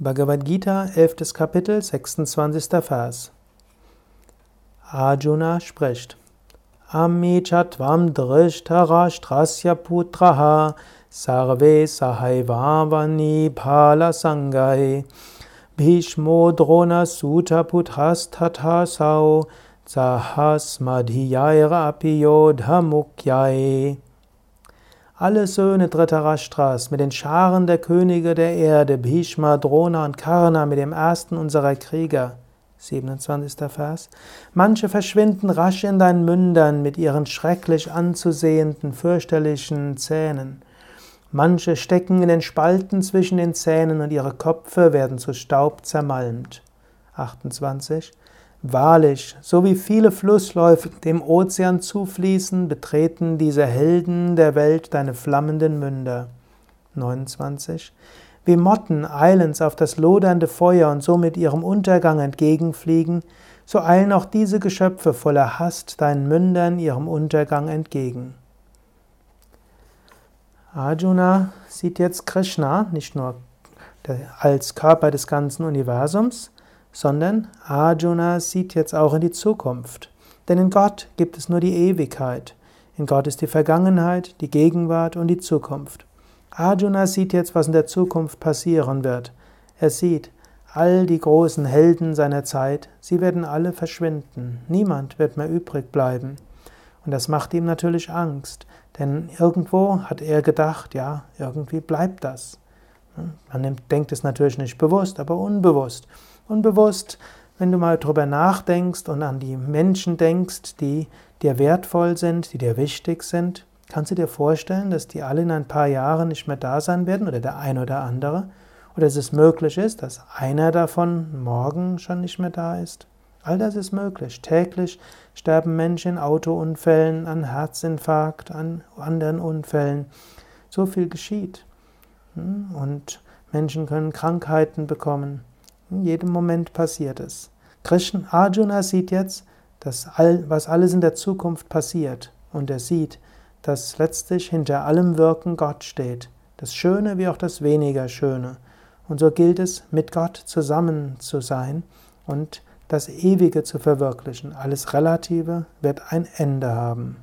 Bhagavad Gita, 11. Kapitel, 26. Vers. Arjuna spricht. Ami chatvam drishtarashtrasya putraha sarve sahaivavani pala sangai bhishmo drona suta putras tathasau sahasmadhiyaira api yodha mukyai alle Söhne Dhritarashtras mit den Scharen der Könige der Erde, Bhishma, Drona und Karna mit dem ersten unserer Krieger. 27. Vers. Manche verschwinden rasch in deinen Mündern mit ihren schrecklich anzusehenden, fürchterlichen Zähnen. Manche stecken in den Spalten zwischen den Zähnen und ihre Köpfe werden zu Staub zermalmt. 28. Wahrlich, so wie viele Flussläufe dem Ozean zufließen, betreten diese Helden der Welt deine flammenden Münder. 29. Wie Motten eilends auf das lodernde Feuer und somit ihrem Untergang entgegenfliegen, so eilen auch diese Geschöpfe voller Hast deinen Mündern ihrem Untergang entgegen. Arjuna sieht jetzt Krishna nicht nur als Körper des ganzen Universums, sondern Arjuna sieht jetzt auch in die Zukunft. Denn in Gott gibt es nur die Ewigkeit. In Gott ist die Vergangenheit, die Gegenwart und die Zukunft. Arjuna sieht jetzt, was in der Zukunft passieren wird. Er sieht, all die großen Helden seiner Zeit, sie werden alle verschwinden. Niemand wird mehr übrig bleiben. Und das macht ihm natürlich Angst, denn irgendwo hat er gedacht, ja, irgendwie bleibt das. Man denkt es natürlich nicht bewusst, aber unbewusst. Unbewusst, wenn du mal drüber nachdenkst und an die Menschen denkst, die dir wertvoll sind, die dir wichtig sind, kannst du dir vorstellen, dass die alle in ein paar Jahren nicht mehr da sein werden oder der ein oder andere? Oder dass es möglich ist, dass einer davon morgen schon nicht mehr da ist? All das ist möglich. Täglich sterben Menschen in Autounfällen, an Herzinfarkt, an anderen Unfällen. So viel geschieht. Hm? Und Menschen können Krankheiten bekommen. In jedem Moment passiert es. Krishna Arjuna sieht jetzt, dass all, was alles in der Zukunft passiert. Und er sieht, dass letztlich hinter allem Wirken Gott steht. Das Schöne wie auch das weniger Schöne. Und so gilt es, mit Gott zusammen zu sein und das Ewige zu verwirklichen. Alles Relative wird ein Ende haben.